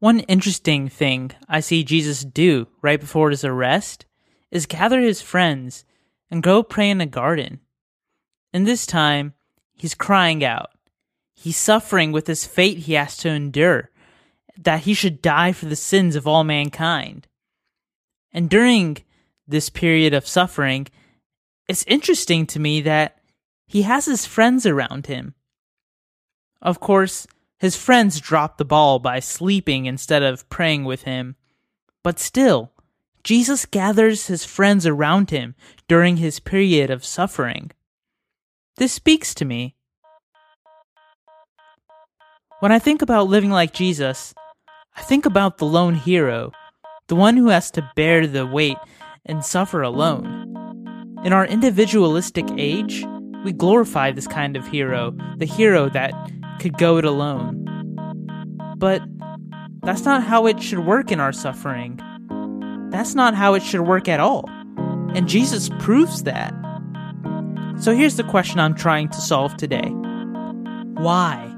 One interesting thing I see Jesus do right before his arrest is gather his friends and go pray in a garden. And this time, he's crying out. He's suffering with this fate he has to endure, that he should die for the sins of all mankind. And during this period of suffering, it's interesting to me that he has his friends around him. Of course, his friends dropped the ball by sleeping instead of praying with him, but still, Jesus gathers his friends around him during his period of suffering. This speaks to me. When I think about living like Jesus, I think about the lone hero, the one who has to bear the weight and suffer alone. In our individualistic age, we glorify this kind of hero, the hero that could go it alone. But that's not how it should work in our suffering. That's not how it should work at all. And Jesus proves that. So here's the question I'm trying to solve today Why?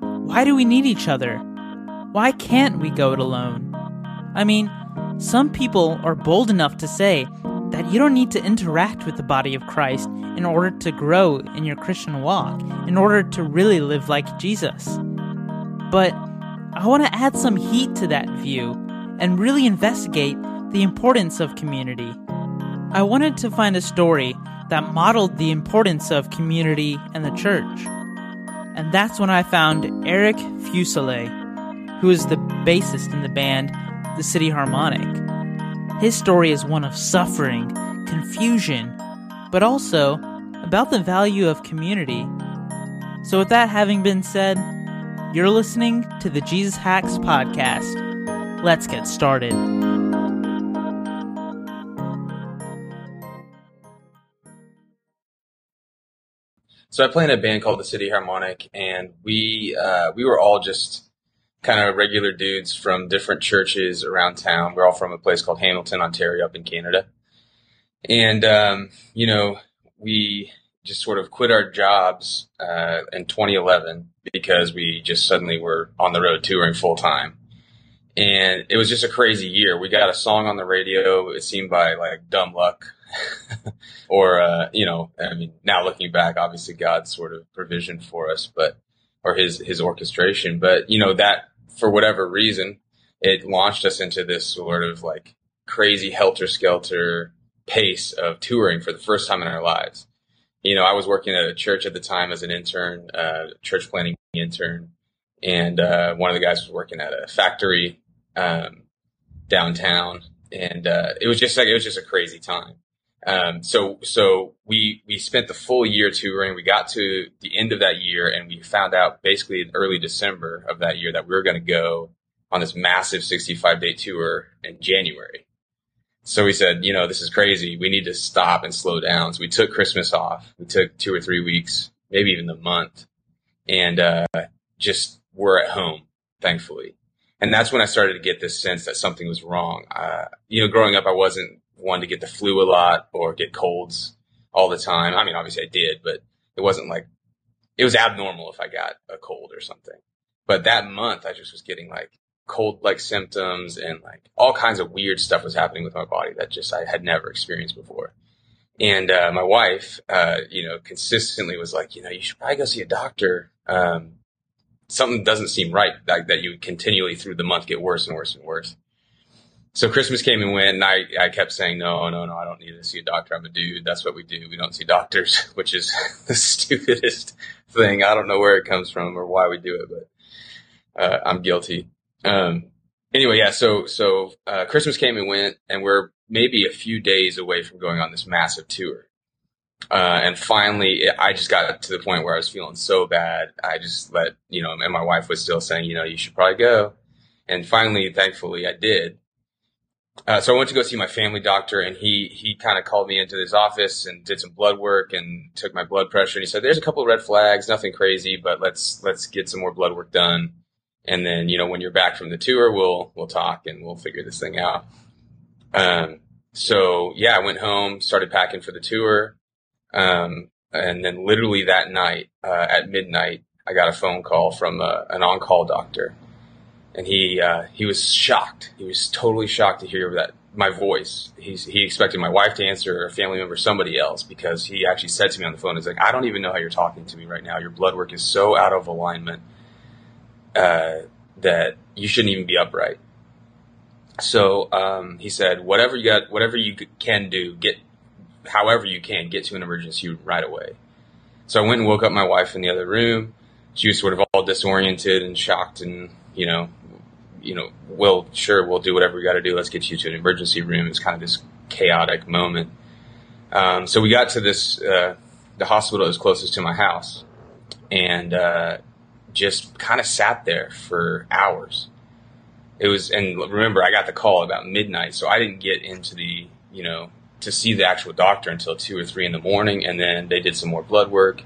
Why do we need each other? Why can't we go it alone? I mean, some people are bold enough to say that you don't need to interact with the body of Christ in order to grow in your Christian walk, in order to really live like Jesus. But I want to add some heat to that view and really investigate the importance of community. I wanted to find a story that modeled the importance of community and the church. And that's when I found Eric Fusilier, who is the bassist in the band The City Harmonic. His story is one of suffering, confusion, but also about the value of community. So, with that having been said, you're listening to the Jesus Hacks podcast. Let's get started. So I play in a band called the City Harmonic, and we uh, we were all just kind of regular dudes from different churches around town. We're all from a place called Hamilton, Ontario, up in Canada. And, um, you know, we just sort of quit our jobs uh, in 2011 because we just suddenly were on the road touring full time. And it was just a crazy year. We got a song on the radio, it seemed by like dumb luck. or, uh, you know, I mean, now looking back, obviously God's sort of provision for us, but, or his, his orchestration. But, you know, that for whatever reason, it launched us into this sort of like crazy helter skelter pace of touring for the first time in our lives. You know, I was working at a church at the time as an intern, uh, church planning intern, and uh, one of the guys was working at a factory um, downtown, and uh, it was just like it was just a crazy time. Um, so so we we spent the full year touring. We got to the end of that year, and we found out basically in early December of that year that we were going to go on this massive 65 day tour in January. So we said, you know, this is crazy. We need to stop and slow down. So we took Christmas off. We took two or three weeks, maybe even the month, and uh, just were at home, thankfully. And that's when I started to get this sense that something was wrong. Uh, you know, growing up, I wasn't one to get the flu a lot or get colds all the time. I mean, obviously I did, but it wasn't like it was abnormal if I got a cold or something. But that month I just was getting like cold like symptoms and like all kinds of weird stuff was happening with my body that just I had never experienced before. And uh, my wife, uh, you know, consistently was like, you know, you should probably go see a doctor. Um, something doesn't seem right that, that you continually through the month get worse and worse and worse so Christmas came and went, and I, I kept saying, no, no, no, I don't need to see a doctor. I'm a dude. That's what we do. We don't see doctors, which is the stupidest thing. I don't know where it comes from or why we do it, but uh, I'm guilty. Um, anyway, yeah. So so uh, Christmas came and went, and we're maybe a few days away from going on this massive tour. Uh, and finally, I just got to the point where I was feeling so bad. I just let you know, and my wife was still saying, you know, you should probably go. And finally, thankfully, I did uh, so I went to go see my family doctor, and he he kind of called me into his office and did some blood work and took my blood pressure. And he said, "There's a couple of red flags, nothing crazy, but let's let's get some more blood work done, and then you know when you're back from the tour, we'll we'll talk and we'll figure this thing out." Um, so yeah, I went home, started packing for the tour, um, and then literally that night uh, at midnight, I got a phone call from a, uh, an on-call doctor and he uh, he was shocked. He was totally shocked to hear that my voice. He's, he expected my wife to answer or a family member, somebody else, because he actually said to me on the phone, "He's like, I don't even know how you're talking to me right now. Your blood work is so out of alignment uh, that you shouldn't even be upright." So um, he said, "Whatever you got, whatever you can do, get however you can get to an emergency room right away." So I went and woke up my wife in the other room. She was sort of all disoriented and shocked, and you know, you know, we'll sure, we'll do whatever we got to do. Let's get you to an emergency room. It's kind of this chaotic moment. Um, so we got to this, uh, the hospital that was closest to my house and, uh, just kind of sat there for hours. It was, and remember, I got the call about midnight, so I didn't get into the, you know, to see the actual doctor until two or three in the morning, and then they did some more blood work.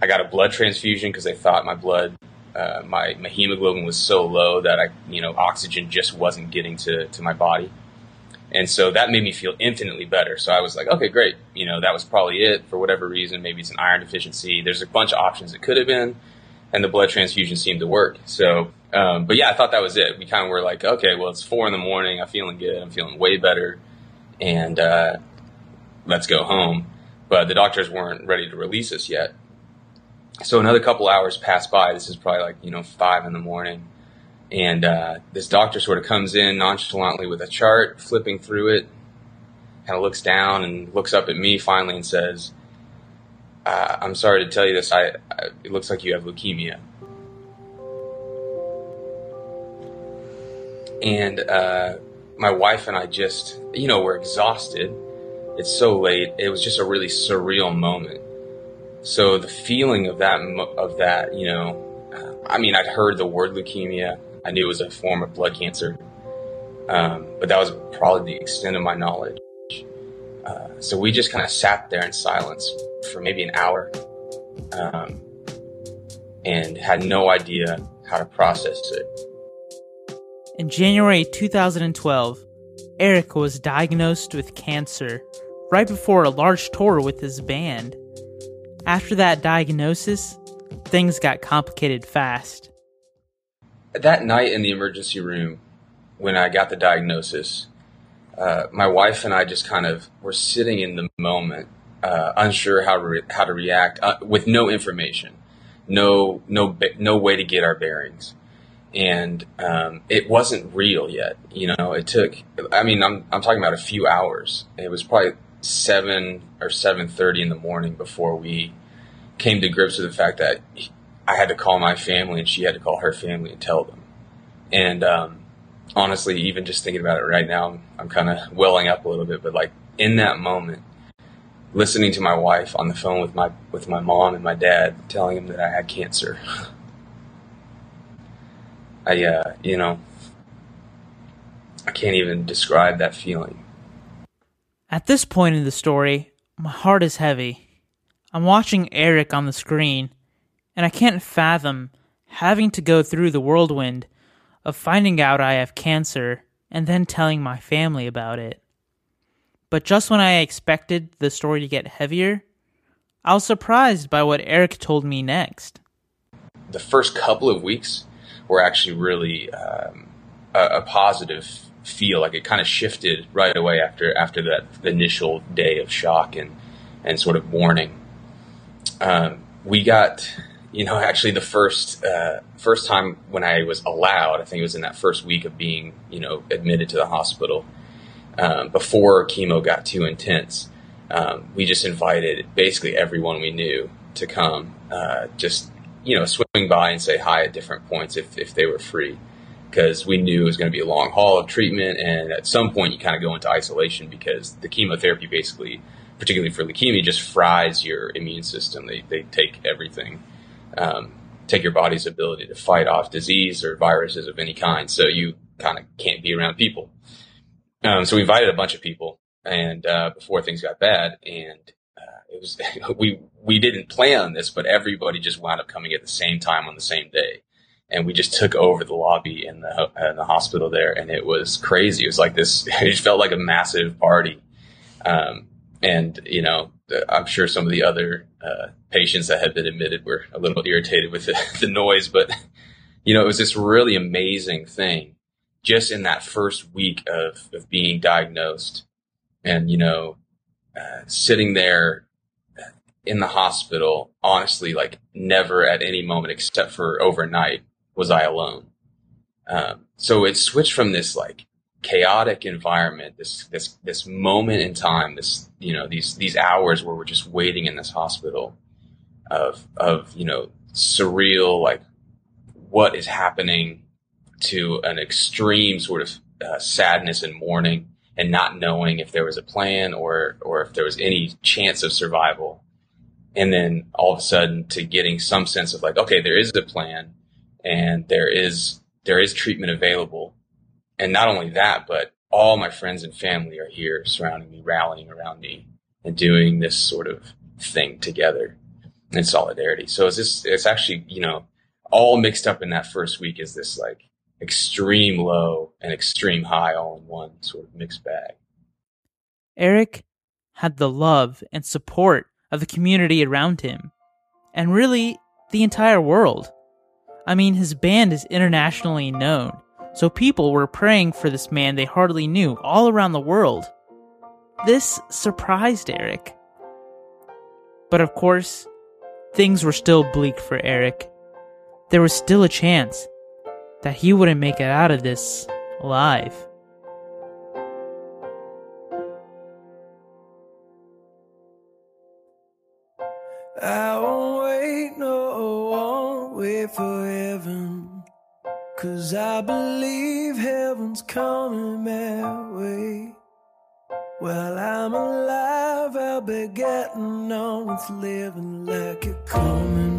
I got a blood transfusion because they thought my blood uh, my, my hemoglobin was so low that I, you know, oxygen just wasn't getting to, to my body. And so that made me feel infinitely better. So I was like, okay, great. You know, that was probably it for whatever reason. Maybe it's an iron deficiency. There's a bunch of options it could have been. And the blood transfusion seemed to work. So, um, but yeah, I thought that was it. We kind of were like, okay, well, it's four in the morning. I'm feeling good. I'm feeling way better. And, uh, let's go home. But the doctors weren't ready to release us yet so another couple hours pass by. This is probably like you know five in the morning, and uh, this doctor sort of comes in nonchalantly with a chart, flipping through it, kind of looks down and looks up at me finally and says, uh, "I'm sorry to tell you this. I, I, it looks like you have leukemia." And uh, my wife and I just, you know, we're exhausted. It's so late. It was just a really surreal moment so the feeling of that, of that, you know, I mean, I'd heard the word leukemia. I knew it was a form of blood cancer, um, but that was probably the extent of my knowledge. Uh, so we just kind of sat there in silence for maybe an hour, um, and had no idea how to process it. In January 2012, Eric was diagnosed with cancer right before a large tour with his band. After that diagnosis, things got complicated fast. That night in the emergency room, when I got the diagnosis, uh, my wife and I just kind of were sitting in the moment, uh, unsure how to re- how to react, uh, with no information, no no no way to get our bearings, and um, it wasn't real yet. You know, it took. I mean, I'm I'm talking about a few hours. It was probably seven or seven thirty in the morning before we came to grips with the fact that I had to call my family and she had to call her family and tell them. And um, honestly, even just thinking about it right now, I'm, kind of welling up a little bit. But like in that moment, listening to my wife on the phone with my with my mom and my dad, telling them that I had cancer. I, uh, you know, I can't even describe that feeling. At this point in the story, my heart is heavy. I'm watching Eric on the screen, and I can't fathom having to go through the whirlwind of finding out I have cancer and then telling my family about it. But just when I expected the story to get heavier, I was surprised by what Eric told me next. The first couple of weeks were actually really um, a, a positive feel like it kind of shifted right away after after that initial day of shock and and sort of mourning. Um, we got, you know, actually the first uh, first time when I was allowed, I think it was in that first week of being, you know, admitted to the hospital um, before chemo got too intense. Um, we just invited basically everyone we knew to come, uh, just you know, swing by and say hi at different points if if they were free because we knew it was going to be a long haul of treatment. And at some point, you kind of go into isolation because the chemotherapy basically, particularly for leukemia, just fries your immune system. They, they take everything, um, take your body's ability to fight off disease or viruses of any kind. So you kind of can't be around people. Um, so we invited a bunch of people and, uh, before things got bad and, uh, it was, we, we didn't plan this, but everybody just wound up coming at the same time on the same day and we just took over the lobby in the in the hospital there, and it was crazy. It was like this. It just felt like a massive party, um, and you know, I'm sure some of the other uh, patients that had been admitted were a little irritated with the, the noise, but you know, it was this really amazing thing just in that first week of, of being diagnosed and, you know, uh, sitting there in the hospital, honestly, like never at any moment except for overnight was I alone. Um, so it switched from this like chaotic environment, this, this, this moment in time, this, you know, these, these hours where we're just waiting in this hospital of, of, you know, surreal, like what is happening to an extreme sort of uh, sadness and mourning and not knowing if there was a plan or, or if there was any chance of survival. And then all of a sudden to getting some sense of like, okay, there is a plan and there is, there is treatment available. And not only that, but all my friends and family are here surrounding me, rallying around me and doing this sort of thing together in solidarity. So it's just, it's actually, you know, all mixed up in that first week is this like extreme low and extreme high all in one sort of mixed bag. Eric had the love and support of the community around him, and really the entire world. I mean, his band is internationally known, so people were praying for this man they hardly knew all around the world. This surprised Eric. But of course, things were still bleak for Eric. There was still a chance that he wouldn't make it out of this alive. I wait for heaven. Cause I believe heaven's coming my way. While I'm alive, I'll be getting on with living like it coming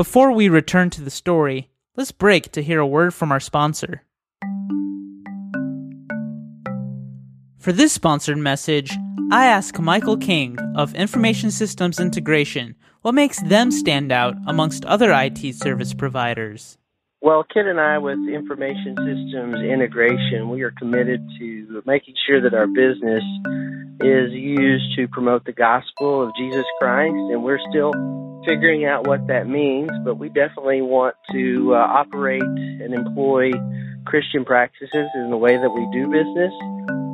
Before we return to the story, let's break to hear a word from our sponsor. For this sponsored message, I ask Michael King of Information Systems Integration what makes them stand out amongst other IT service providers. Well, Ken and I, with information systems integration, we are committed to making sure that our business is used to promote the gospel of Jesus Christ, and we're still figuring out what that means, but we definitely want to uh, operate and employ Christian practices in the way that we do business.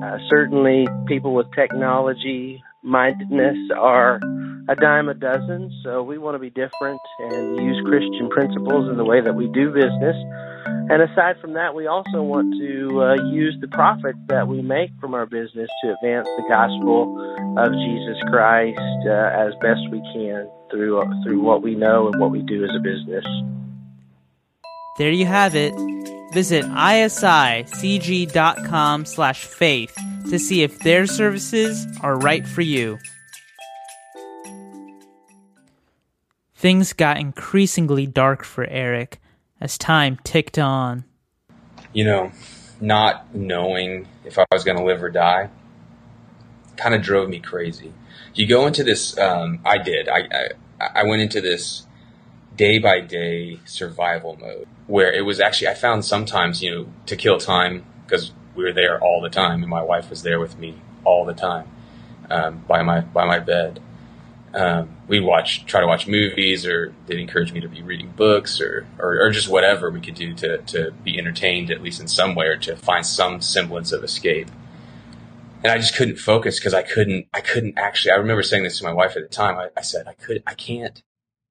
Uh, certainly, people with technology mindedness are a dime a dozen, so we want to be different and use Christian principles in the way that we do business. And aside from that, we also want to uh, use the profits that we make from our business to advance the gospel of Jesus Christ uh, as best we can through uh, through what we know and what we do as a business. There you have it. Visit isicg.com slash faith to see if their services are right for you. Things got increasingly dark for Eric as time ticked on. You know, not knowing if I was going to live or die kind of drove me crazy. You go into this, um, I did. I, I, I went into this day by day survival mode where it was actually, I found sometimes, you know, to kill time because we were there all the time and my wife was there with me all the time um, by my by my bed. Um, we'd watch, try to watch movies, or they'd encourage me to be reading books, or, or, or just whatever we could do to to be entertained at least in some way, or to find some semblance of escape. And I just couldn't focus because I couldn't I couldn't actually. I remember saying this to my wife at the time. I, I said I could I can't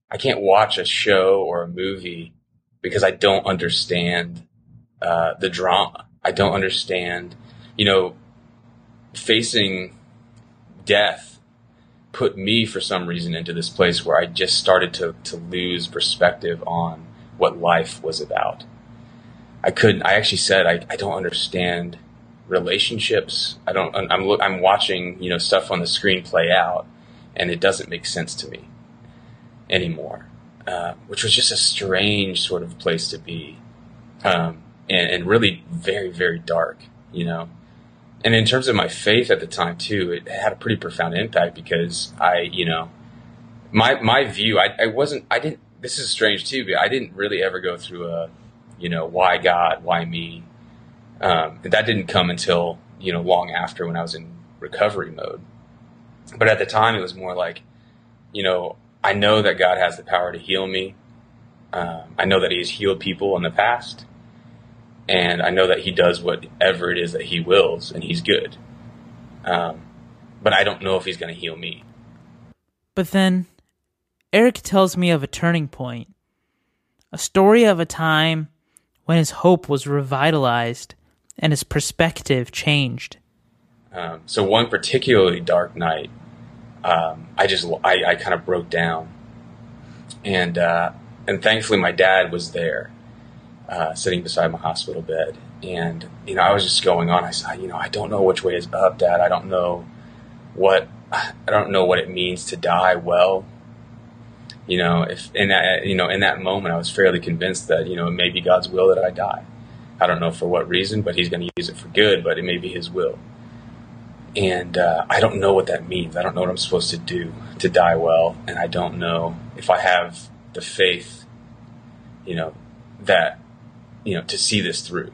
I can't watch a show or a movie because I don't understand uh, the drama. I don't understand, you know, facing death put me for some reason into this place where I just started to, to lose perspective on what life was about. I couldn't, I actually said, I, I don't understand relationships. I don't. I'm. I'm watching you know stuff on the screen play out, and it doesn't make sense to me anymore. Uh, which was just a strange sort of place to be, um, and, and really very very dark. You know, and in terms of my faith at the time too, it had a pretty profound impact because I, you know, my my view, I, I wasn't, I didn't. This is strange too, but I didn't really ever go through a, you know, why God, why me. Um, that didn't come until you know long after when I was in recovery mode. But at the time, it was more like, you know, I know that God has the power to heal me. Um, I know that He has healed people in the past and I know that he does whatever it is that he wills, and he's good. Um, but I don't know if he's going to heal me. But then, Eric tells me of a turning point, a story of a time when his hope was revitalized and his perspective changed. Um, so one particularly dark night, um, I just I, I kind of broke down, and uh, and thankfully my dad was there uh, sitting beside my hospital bed. And, you know, I was just going on. I said, you know, I don't know which way is up, Dad. I don't know what, I don't know what it means to die well. You know, if in that, you know, in that moment, I was fairly convinced that, you know, it may be God's will that I die. I don't know for what reason, but He's going to use it for good, but it may be His will. And uh, I don't know what that means. I don't know what I'm supposed to do to die well. And I don't know if I have the faith, you know, that you know, to see this through.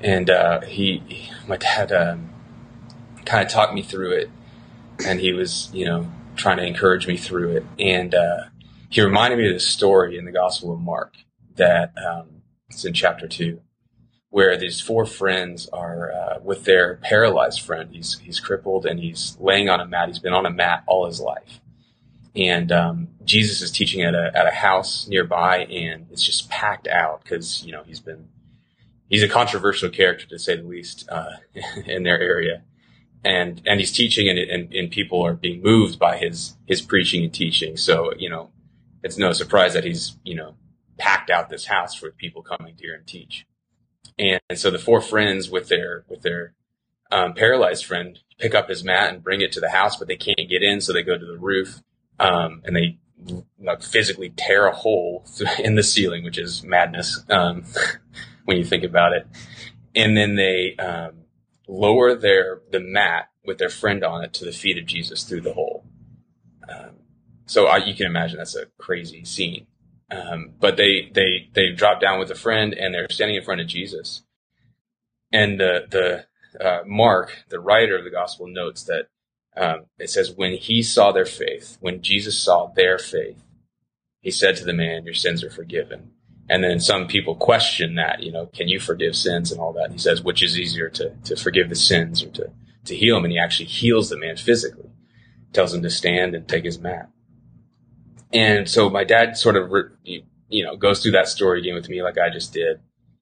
And uh, he, my dad, um, kind of talked me through it, and he was, you know, trying to encourage me through it. And uh, he reminded me of this story in the Gospel of Mark that um, it's in chapter two, where these four friends are uh, with their paralyzed friend. He's he's crippled and he's laying on a mat. He's been on a mat all his life, and um, Jesus is teaching at a at a house nearby, and it's just packed out because you know he's been he's a controversial character to say the least uh, in their area, and and he's teaching, and, and and people are being moved by his his preaching and teaching. So you know, it's no surprise that he's you know packed out this house for people coming to hear him teach, and, and so the four friends with their with their um, paralyzed friend pick up his mat and bring it to the house, but they can't get in, so they go to the roof um, and they like physically tear a hole in the ceiling, which is madness um, when you think about it. And then they um, lower their the mat with their friend on it to the feet of Jesus through the hole. Um, so I, you can imagine that's a crazy scene. Um, but they they they drop down with a friend and they're standing in front of Jesus. And the the uh, Mark, the writer of the gospel, notes that um, it says, when he saw their faith, when Jesus saw their faith, he said to the man, your sins are forgiven. And then some people question that, you know, can you forgive sins and all that? And he says, which is easier to, to forgive the sins or to, to heal him? And he actually heals the man physically, tells him to stand and take his mat. And so my dad sort of, you know, goes through that story again with me like I just did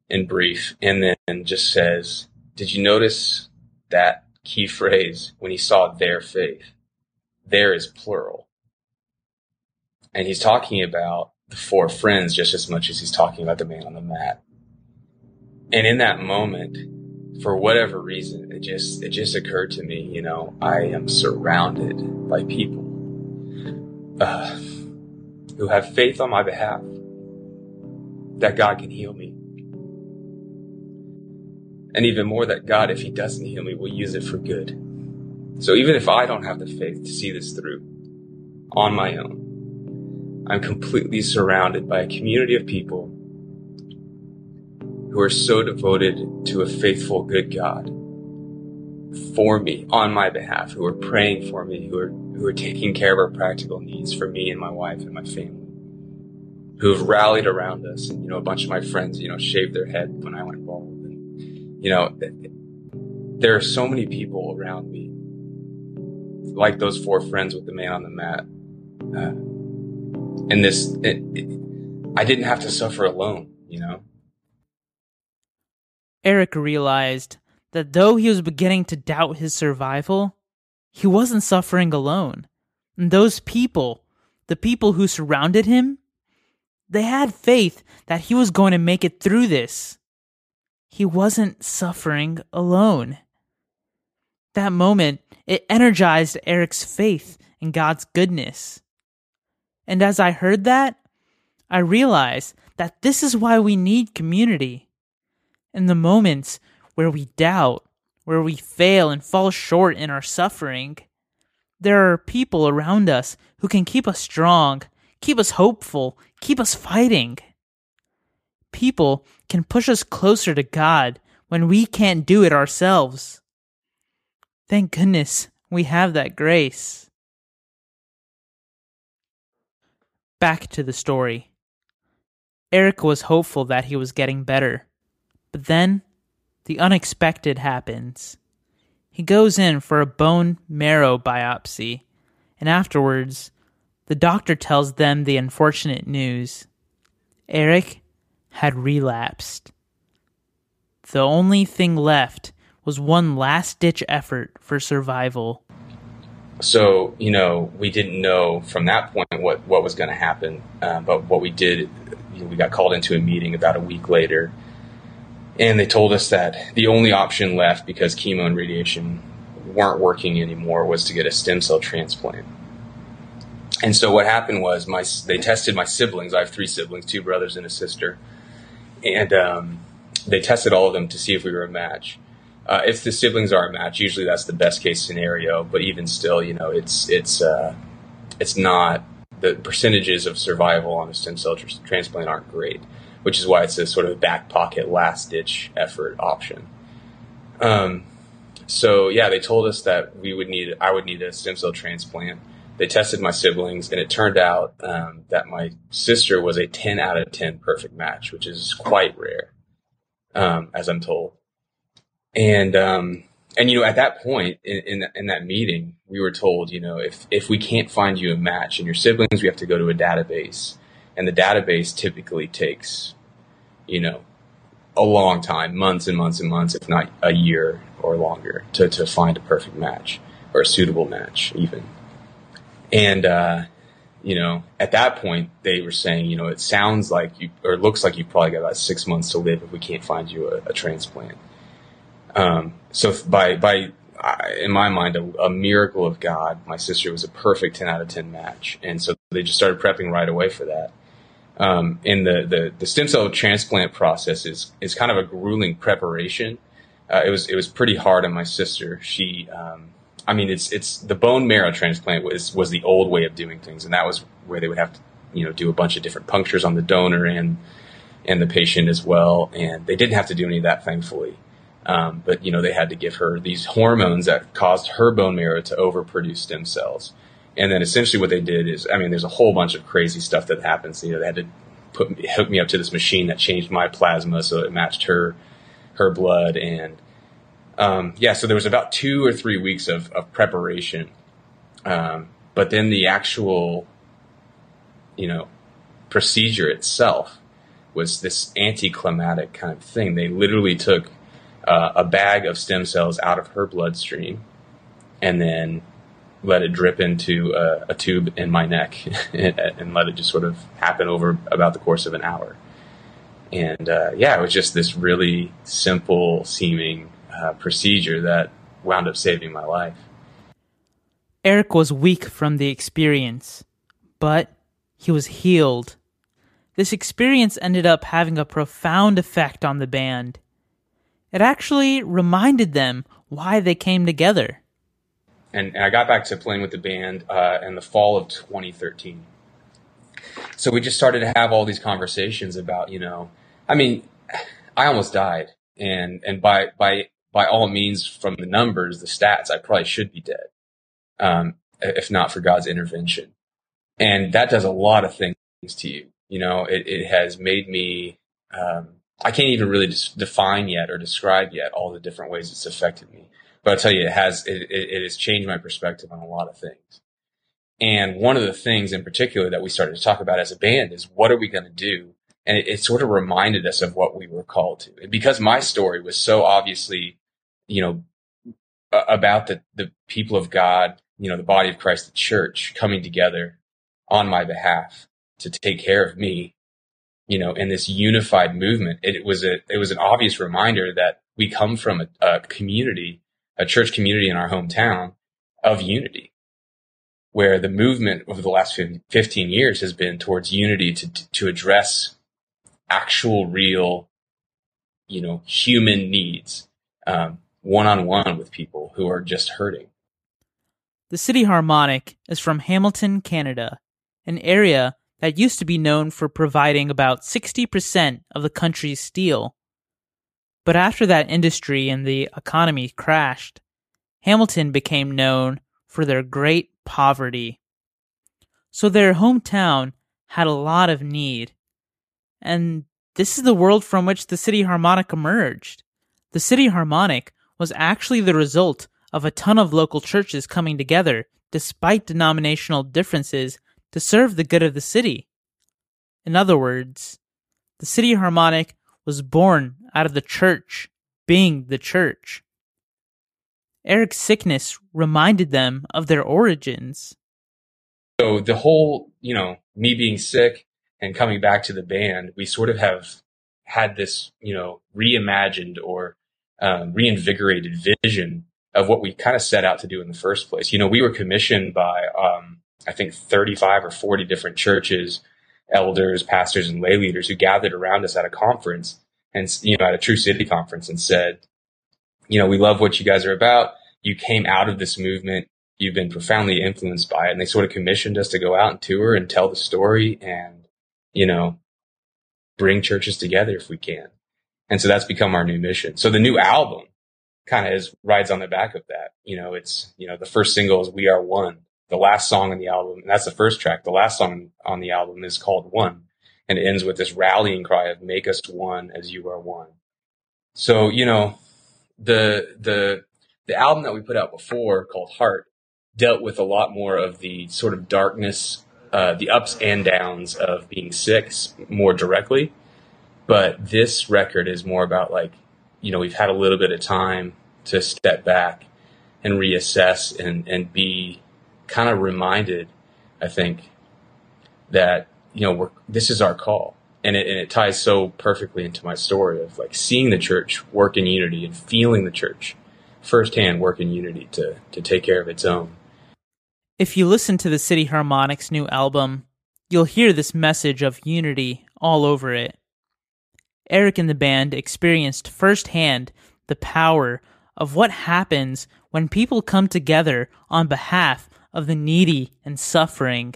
in brief and then just says, did you notice that key phrase when he saw their faith. There is plural. And he's talking about the four friends just as much as he's talking about the man on the mat. And in that moment, for whatever reason, it just it just occurred to me, you know, I am surrounded by people uh, who have faith on my behalf that God can heal me. And even more that God, if He doesn't heal me, will use it for good. So even if I don't have the faith to see this through on my own, I'm completely surrounded by a community of people who are so devoted to a faithful, good God for me, on my behalf, who are praying for me, who are, who are taking care of our practical needs for me and my wife and my family, who have rallied around us. And, you know, a bunch of my friends, you know, shaved their head when I went bald and you know, there are so many people around me, like those four friends with the man on the mat. Uh, and this, it, it, I didn't have to suffer alone, you know? Eric realized that though he was beginning to doubt his survival, he wasn't suffering alone. And those people, the people who surrounded him, they had faith that he was going to make it through this. he wasn't suffering alone. That moment, it energized Eric's faith in God's goodness. And as I heard that, I realized that this is why we need community. In the moments where we doubt, where we fail and fall short in our suffering, there are people around us who can keep us strong, keep us hopeful, keep us fighting. People can push us closer to God when we can't do it ourselves. Thank goodness we have that grace. Back to the story. Eric was hopeful that he was getting better, but then the unexpected happens. He goes in for a bone marrow biopsy, and afterwards, the doctor tells them the unfortunate news. Eric had relapsed. The only thing left was one last ditch effort for survival. So, you know, we didn't know from that point what, what was going to happen. Uh, but what we did, you know, we got called into a meeting about a week later and they told us that the only option left because chemo and radiation weren't working anymore was to get a stem cell transplant. And so what happened was my they tested my siblings. I have three siblings, two brothers and a sister, and um, they tested all of them to see if we were a match. Uh, if the siblings are a match, usually that's the best case scenario. But even still, you know, it's it's uh, it's not the percentages of survival on a stem cell tr- transplant aren't great which is why it's a sort of back pocket, last ditch effort option. Um, so yeah, they told us that we would need, I would need a stem cell transplant. They tested my siblings, and it turned out um, that my sister was a 10 out of 10 perfect match, which is quite rare, um, as I'm told. And um, and you know, at that point in, in, in that meeting, we were told, you know, if if we can't find you a match in your siblings, we have to go to a database, and the database typically takes you know, a long time, months and months and months, if not a year or longer, to, to find a perfect match or a suitable match, even. And, uh, you know, at that point, they were saying, you know, it sounds like you, or it looks like you've probably got about six months to live if we can't find you a, a transplant. Um, so by, by, in my mind, a, a, miracle of God, my sister was a perfect 10 out of 10 match. And so they just started prepping right away for that um, and the, the, the stem cell transplant process is is kind of a grueling preparation. Uh, it was it was pretty hard on my sister. She, um, I mean, it's it's the bone marrow transplant was was the old way of doing things, and that was where they would have to you know do a bunch of different punctures on the donor and and the patient as well, and they didn't have to do any of that, thankfully. Um, but you know they had to give her these hormones that caused her bone marrow to overproduce stem cells. And then essentially what they did is, I mean, there's a whole bunch of crazy stuff that happens. You know, they had to put hook me up to this machine that changed my plasma so it matched her her blood and um, yeah, so there was about two or three weeks of, of preparation. Um, but then the actual, you know, procedure itself was this anticlimactic kind of thing. They literally took uh, a bag of stem cells out of her bloodstream and then let it drip into a, a tube in my neck and, and, let it just sort of happen over about the course of an hour. And uh, yeah, it was just this really simple seeming uh, procedure that wound up saving my life. Eric was weak from the experience, but he was healed. This experience ended up having a profound effect on the band. It actually reminded them why they came together and, and I got back to playing with the band uh, in the fall of 2013. So we just started to have all these conversations about, you know, I mean, I almost died, and and by by by all means, from the numbers, the stats, I probably should be dead, um, if not for God's intervention. And that does a lot of things to you. You know, it, it has made me. Um, I can't even really define yet or describe yet all the different ways it's affected me but I'll tell you, it has it, it, has changed my perspective on a lot of things. And one of the things in particular that we started to talk about as a band is what are we going to do? And it, it, sort of reminded us of what we were called to. And because my story was so obviously, you know, about the, the people of God, you know, the body of Christ, the church coming together on my behalf to take care of me. you know, in this unified movement, it was a, it was an obvious reminder that we come from a, a community, a church community in our hometown of unity, where the movement over the last 15 years has been towards unity to, to address actual, real, you know, human needs, one on one with people who are just hurting. The City Harmonic is from Hamilton, Canada, an area that used to be known for providing about 60% of the country's steel. But after that industry and the economy crashed, Hamilton became known for their great poverty. So their hometown had a lot of need. And this is the world from which the City Harmonic emerged. The City Harmonic was actually the result of a ton of local churches coming together, despite denominational differences, to serve the good of the city. In other words, the City Harmonic was born out of the church being the church. Eric's sickness reminded them of their origins. So the whole, you know, me being sick and coming back to the band, we sort of have had this, you know, reimagined or um, reinvigorated vision of what we kind of set out to do in the first place. You know, we were commissioned by, um, I think 35 or 40 different churches, elders, pastors, and lay leaders who gathered around us at a conference and, you know, at a True City conference and said, you know, we love what you guys are about. You came out of this movement. You've been profoundly influenced by it. And they sort of commissioned us to go out and tour and tell the story and, you know, bring churches together if we can. And so that's become our new mission. So the new album kind of is rides on the back of that. You know, it's, you know, the first single is We Are One. The last song on the album, and that's the first track. The last song on the album is called One. And it ends with this rallying cry of make us one as you are one. So, you know, the, the, the album that we put out before called Heart dealt with a lot more of the sort of darkness, uh, the ups and downs of being sick more directly. But this record is more about like you know, we've had a little bit of time to step back and reassess and, and be kind of reminded, I think, that, you know, we're, this is our call. And it, and it ties so perfectly into my story of like seeing the church work in unity and feeling the church firsthand work in unity to, to take care of its own. If you listen to the City Harmonic's new album, you'll hear this message of unity all over it. Eric and the band experienced firsthand the power of what happens when people come together on behalf of the needy and suffering.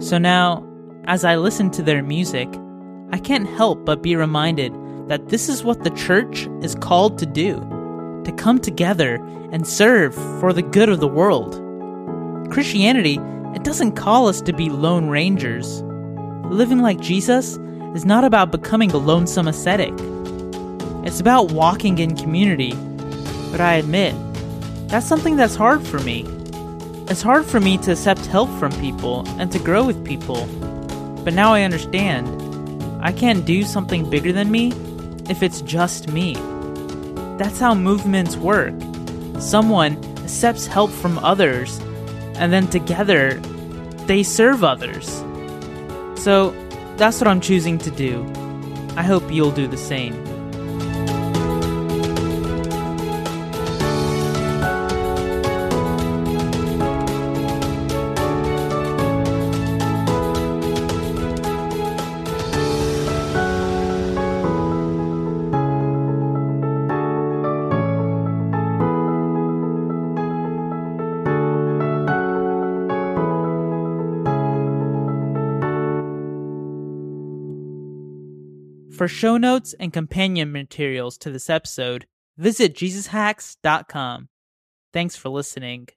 So now, as I listen to their music, I can't help but be reminded that this is what the church is called to do to come together and serve for the good of the world. Christianity it doesn't call us to be lone rangers. Living like Jesus is not about becoming a lonesome ascetic. It's about walking in community. But I admit, that's something that's hard for me. It's hard for me to accept help from people and to grow with people. But now I understand. I can't do something bigger than me if it's just me. That's how movements work. Someone accepts help from others and then together they serve others. So that's what I'm choosing to do. I hope you'll do the same. Show notes and companion materials to this episode, visit JesusHacks.com. Thanks for listening.